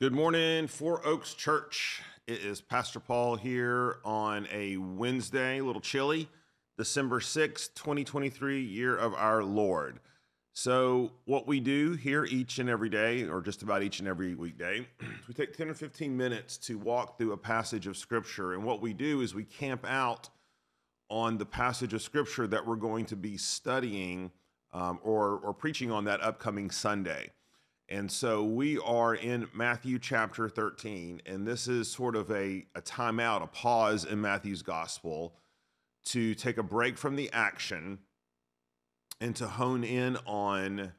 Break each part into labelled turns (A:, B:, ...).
A: Good morning, Four Oaks Church. It is Pastor Paul here on a Wednesday, a little chilly, December 6th, 2023, year of our Lord. So, what we do here each and every day, or just about each and every weekday, we take 10 or 15 minutes to walk through a passage of Scripture. And what we do is we camp out on the passage of Scripture that we're going to be studying um, or, or preaching on that upcoming Sunday. And so we are in Matthew chapter 13, and this is sort of a, a timeout, a pause in Matthew's gospel to take a break from the action and to hone in on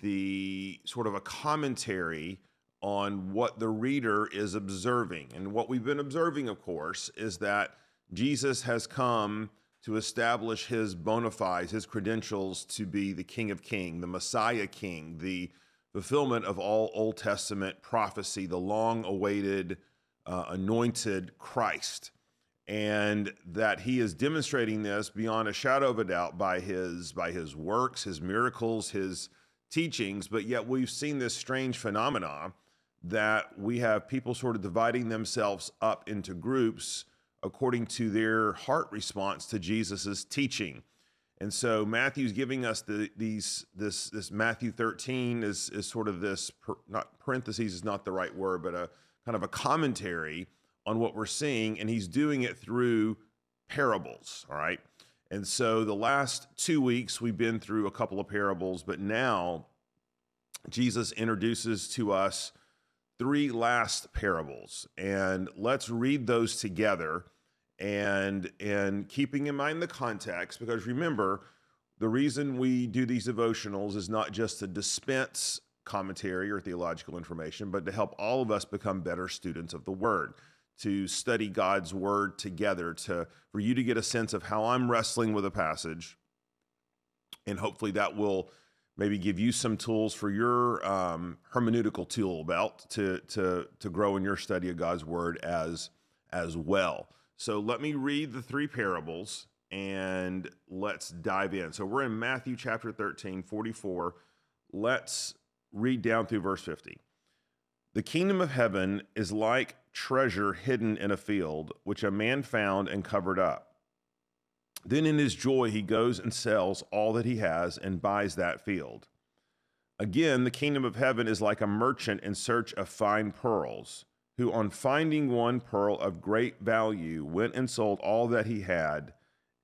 A: the sort of a commentary on what the reader is observing. And what we've been observing, of course, is that Jesus has come to establish his bona fides, his credentials to be the King of King, the Messiah King, the fulfillment of all Old Testament prophecy, the long awaited uh, anointed Christ. And that he is demonstrating this beyond a shadow of a doubt by his by his works, his miracles, his teachings. But yet we've seen this strange phenomena that we have people sort of dividing themselves up into groups according to their heart response to Jesus's teaching. And so Matthew's giving us the, these this this Matthew 13 is is sort of this not parentheses is not the right word, but a kind of a commentary on what we're seeing, and he's doing it through parables. All right. And so the last two weeks we've been through a couple of parables, but now Jesus introduces to us three last parables. And let's read those together and and keeping in mind the context because remember the reason we do these devotionals is not just to dispense commentary or theological information but to help all of us become better students of the word to study God's word together to for you to get a sense of how I'm wrestling with a passage and hopefully that will maybe give you some tools for your um, hermeneutical tool belt to to to grow in your study of God's word as as well. So let me read the three parables and let's dive in. So we're in Matthew chapter 13, 44. Let's read down through verse 50. The kingdom of heaven is like treasure hidden in a field, which a man found and covered up. Then in his joy, he goes and sells all that he has and buys that field. Again, the kingdom of heaven is like a merchant in search of fine pearls who, on finding one pearl of great value, went and sold all that he had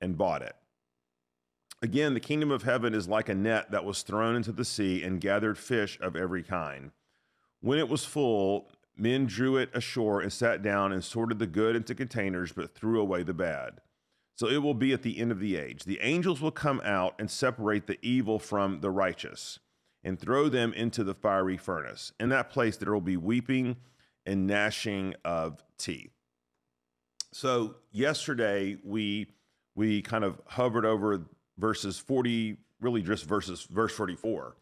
A: and bought it. Again, the kingdom of heaven is like a net that was thrown into the sea and gathered fish of every kind. When it was full, men drew it ashore and sat down and sorted the good into containers, but threw away the bad. So it will be at the end of the age. The angels will come out and separate the evil from the righteous and throw them into the fiery furnace. In that place, there will be weeping and gnashing of teeth. So yesterday we we kind of hovered over verses 40, really just verses verse 44,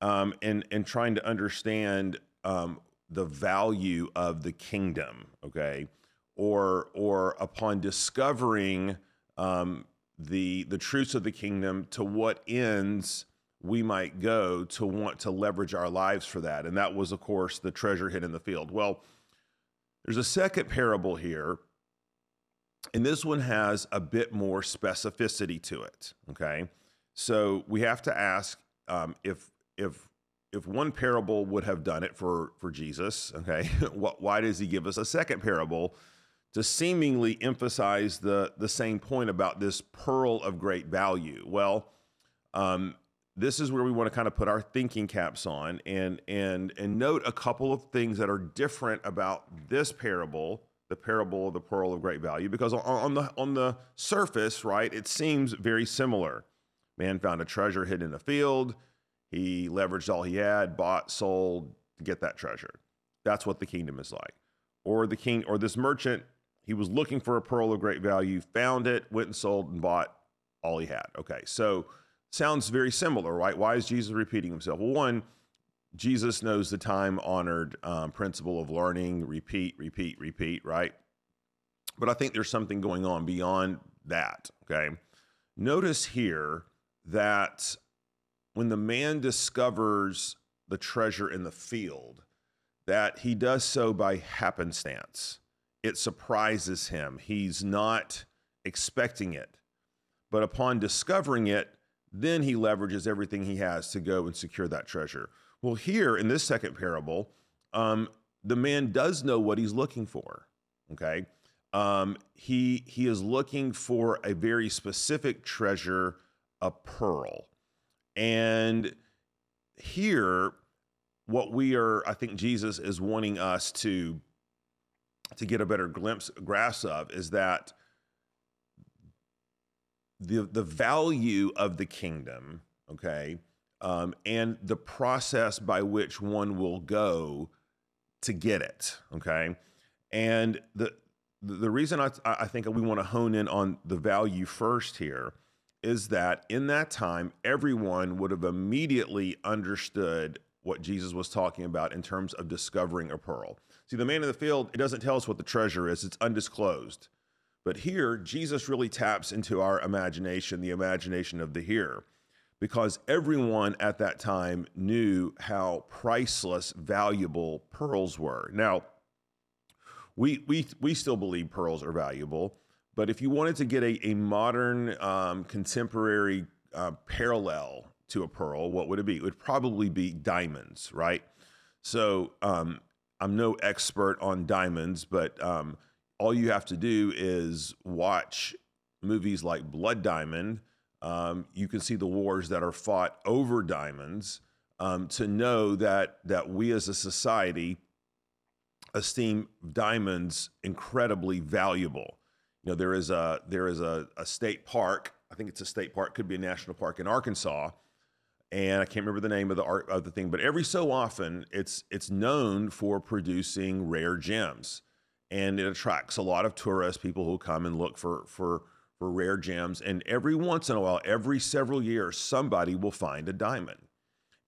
A: um, and and trying to understand um, the value of the kingdom. Okay, or or upon discovering um, the the truths of the kingdom, to what ends we might go to want to leverage our lives for that. And that was, of course, the treasure hid in the field. Well, there's a second parable here, and this one has a bit more specificity to it. Okay. So we have to ask um, if, if, if one parable would have done it for, for Jesus, okay, what, why does he give us a second parable to seemingly emphasize the, the same point about this pearl of great value? Well, um, this is where we want to kind of put our thinking caps on and and and note a couple of things that are different about this parable the parable of the pearl of great value because on, the on the surface right it seems very similar. Man found a treasure hidden in a field. He leveraged all he had bought sold to get that treasure. That's what the kingdom is like. Or the king or this merchant he was looking for a pearl of great value found it went and sold and bought all he had. Okay so sounds very similar, right? Why is Jesus repeating himself? Well, one, Jesus knows the time honored um, principle of learning, repeat, repeat, repeat, right? But I think there's something going on beyond that, okay? Notice here that when the man discovers the treasure in the field, that he does so by happenstance. It surprises him. He's not expecting it. But upon discovering it, then he leverages everything he has to go and secure that treasure. Well, here in this second parable, um, the man does know what he's looking for. Okay. Um, he he is looking for a very specific treasure, a pearl. And here, what we are, I think Jesus is wanting us to to get a better glimpse, grasp of, is that the the value of the kingdom, okay, um, and the process by which one will go to get it, okay, and the the reason I, I think we want to hone in on the value first here is that in that time, everyone would have immediately understood what Jesus was talking about in terms of discovering a pearl. See, the man in the field, it doesn't tell us what the treasure is, it's undisclosed. But here, Jesus really taps into our imagination, the imagination of the hearer, because everyone at that time knew how priceless, valuable pearls were. Now, we, we, we still believe pearls are valuable. But if you wanted to get a, a modern, um, contemporary uh, parallel to a pearl, what would it be? It would probably be diamonds, right? So um, I'm no expert on diamonds, but um, all you have to do is watch movies like Blood Diamond. Um, you can see the wars that are fought over diamonds um, to know that that we as a society esteem diamonds incredibly valuable. You know, there is a there is a, a state park. I think it's a state park, could be a national park in Arkansas, and I can't remember the name of the art of the thing. But every so often, it's it's known for producing rare gems, and it attracts a lot of tourists, people who come and look for for for rare gems. And every once in a while, every several years, somebody will find a diamond,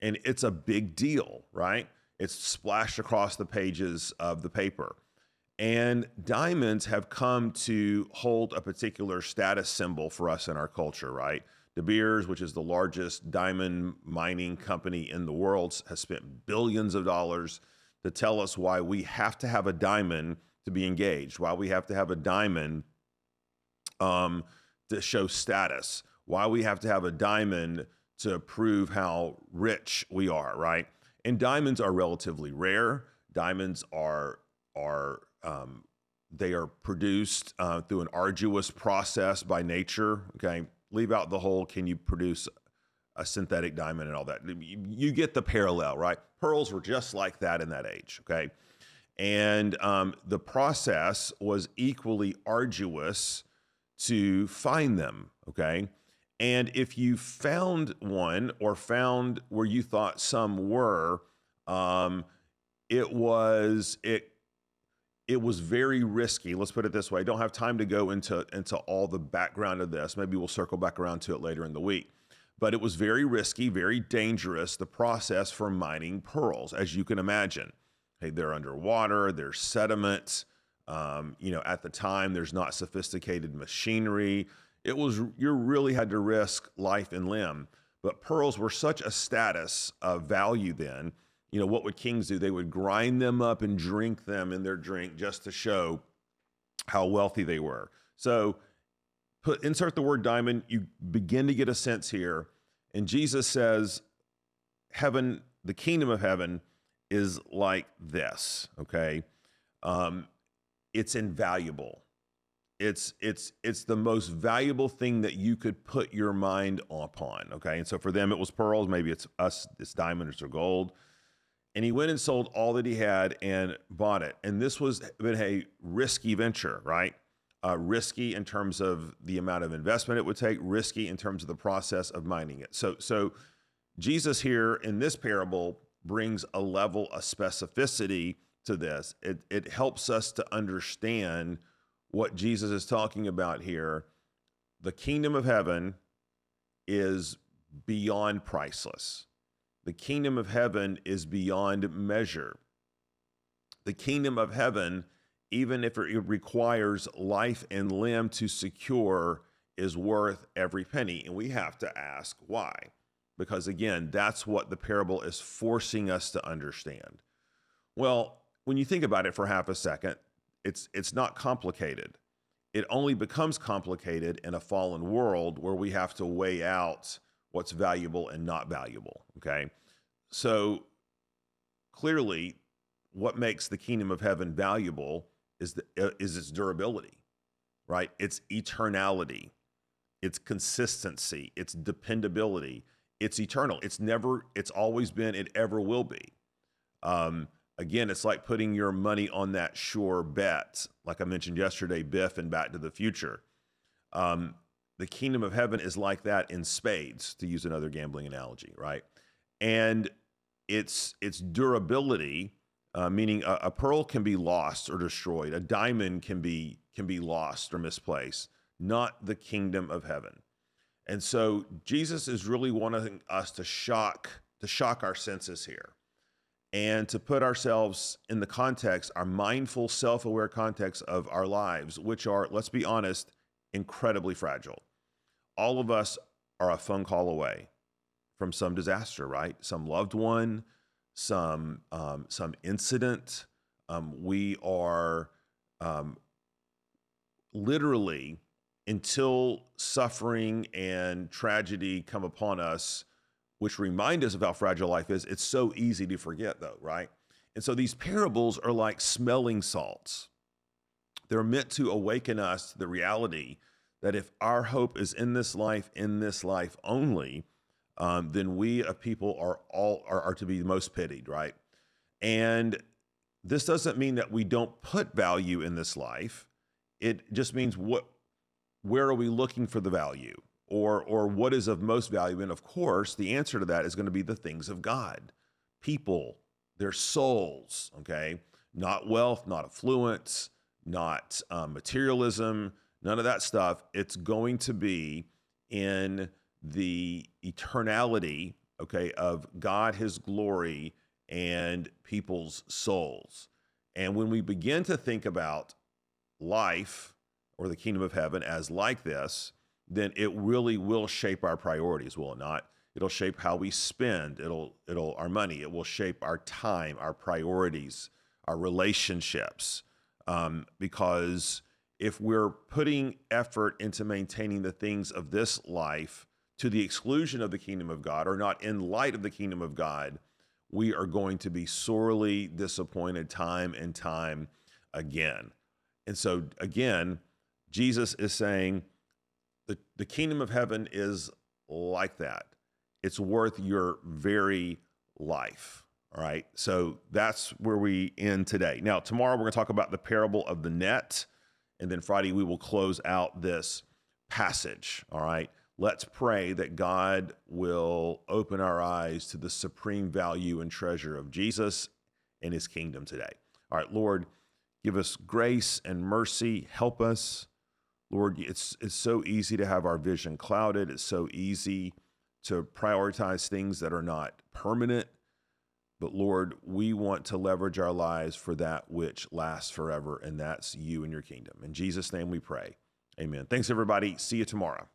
A: and it's a big deal, right? It's splashed across the pages of the paper. And diamonds have come to hold a particular status symbol for us in our culture, right? De Beers, which is the largest diamond mining company in the world, has spent billions of dollars to tell us why we have to have a diamond to be engaged, why we have to have a diamond um, to show status, why we have to have a diamond to prove how rich we are, right? And diamonds are relatively rare. Diamonds are are um, they are produced uh, through an arduous process by nature. Okay, leave out the whole can you produce a synthetic diamond and all that. You, get the parallel, right? Pearls were just like that in that age. Okay, and um, the process was equally arduous to find them. Okay. And if you found one or found where you thought some were, um, it was it it was very risky. Let's put it this way. I don't have time to go into into all the background of this. Maybe we'll circle back around to it later in the week. But it was very risky, very dangerous, the process for mining pearls, as you can imagine. Hey, they're underwater, there's sediment. Um, you know, at the time, there's not sophisticated machinery. It was, you really had to risk life and limb. But pearls were such a status of value then you know, what would kings do? They would grind them up and drink them in their drink just to show how wealthy they were. So put insert the word diamond, you begin to get a sense here. And Jesus says, heaven, the kingdom of heaven is like this, okay? Um, it's invaluable. It's it's it's the most valuable thing that you could put your mind upon, okay? And so for them it was pearls, maybe it's us, it's diamonds or gold and he went and sold all that he had and bought it. And this was been a risky venture, right? Uh, risky in terms of the amount of investment it would take, risky in terms of the process of mining it. So, so Jesus here in this parable brings a level of specificity to this. It, it helps us to understand what Jesus is talking about here. The kingdom of heaven is beyond priceless. The kingdom of heaven is beyond measure. The kingdom of heaven, even if it requires life and limb to secure, is worth every penny. And we have to ask why. Because again, that's what the parable is forcing us to understand. Well, when you think about it for half a second, it's it's not complicated. It only becomes complicated in a fallen world where we have to weigh out what's valuable and not valuable. Okay. So clearly, what makes the kingdom of heaven valuable is, the, uh, is its durability, right? Its eternality, its consistency, its dependability. It's eternal. It's never, it's always been, it ever will be. Um, again, it's like putting your money on that sure bet, like I mentioned yesterday, Biff and Back to the Future. Um, the kingdom of heaven is like that in spades, to use another gambling analogy, right? And its its durability, uh, meaning a, a, pearl can be lost or destroyed, a diamond can be can be lost or misplaced, not the kingdom of heaven. And so Jesus is really wanting us to shock to shock our senses here and to put ourselves in the context, our mindful, self aware context of our lives, which are, let's be honest, incredibly fragile. All of us are a phone call away from some disaster, right? Some loved one, some um, some incident. Um, we are um, literally until suffering and tragedy come upon us, which remind us of how fragile life is. It's so easy to forget, though, right? And so these parables are like smelling salts. They're meant to awaken us to the reality that if our hope is in this life, in this life only, um, then we of people are all are, are to be most pitied, right? And this doesn't mean that we don't put value in this life. It just means what where are we looking for the value? Or or what is of most value? And of course, the answer to that is going to be the things of God. People, their souls, okay? Not wealth, not affluence, not um, materialism, none of that stuff. It's going to be in the eternality, okay, of God, His glory, and people's souls. And when we begin to think about life or the kingdom of heaven as like this, then it really will shape our priorities, will it not? It'll shape how we spend. It'll it'll our money. It will shape our time, our priorities, our relationships. Um, because if we're putting effort into maintaining the things of this life to the exclusion of the kingdom of God or not in light of the kingdom of God, we are going to be sorely disappointed time and time again. And so, again, Jesus is saying the, the kingdom of heaven is like that. It's worth your very life. All right. So that's where we end today. Now, tomorrow we're going to talk about the parable of the net. And then Friday, we will close out this passage. All right. Let's pray that God will open our eyes to the supreme value and treasure of Jesus and his kingdom today. All right, Lord, give us grace and mercy. Help us. Lord, it's, it's so easy to have our vision clouded. It's so easy to prioritize things that are not permanent. But Lord, we want to leverage our lives for that which lasts forever, and that's you and your kingdom. In Jesus' name we pray. Amen. Thanks, everybody. See you tomorrow.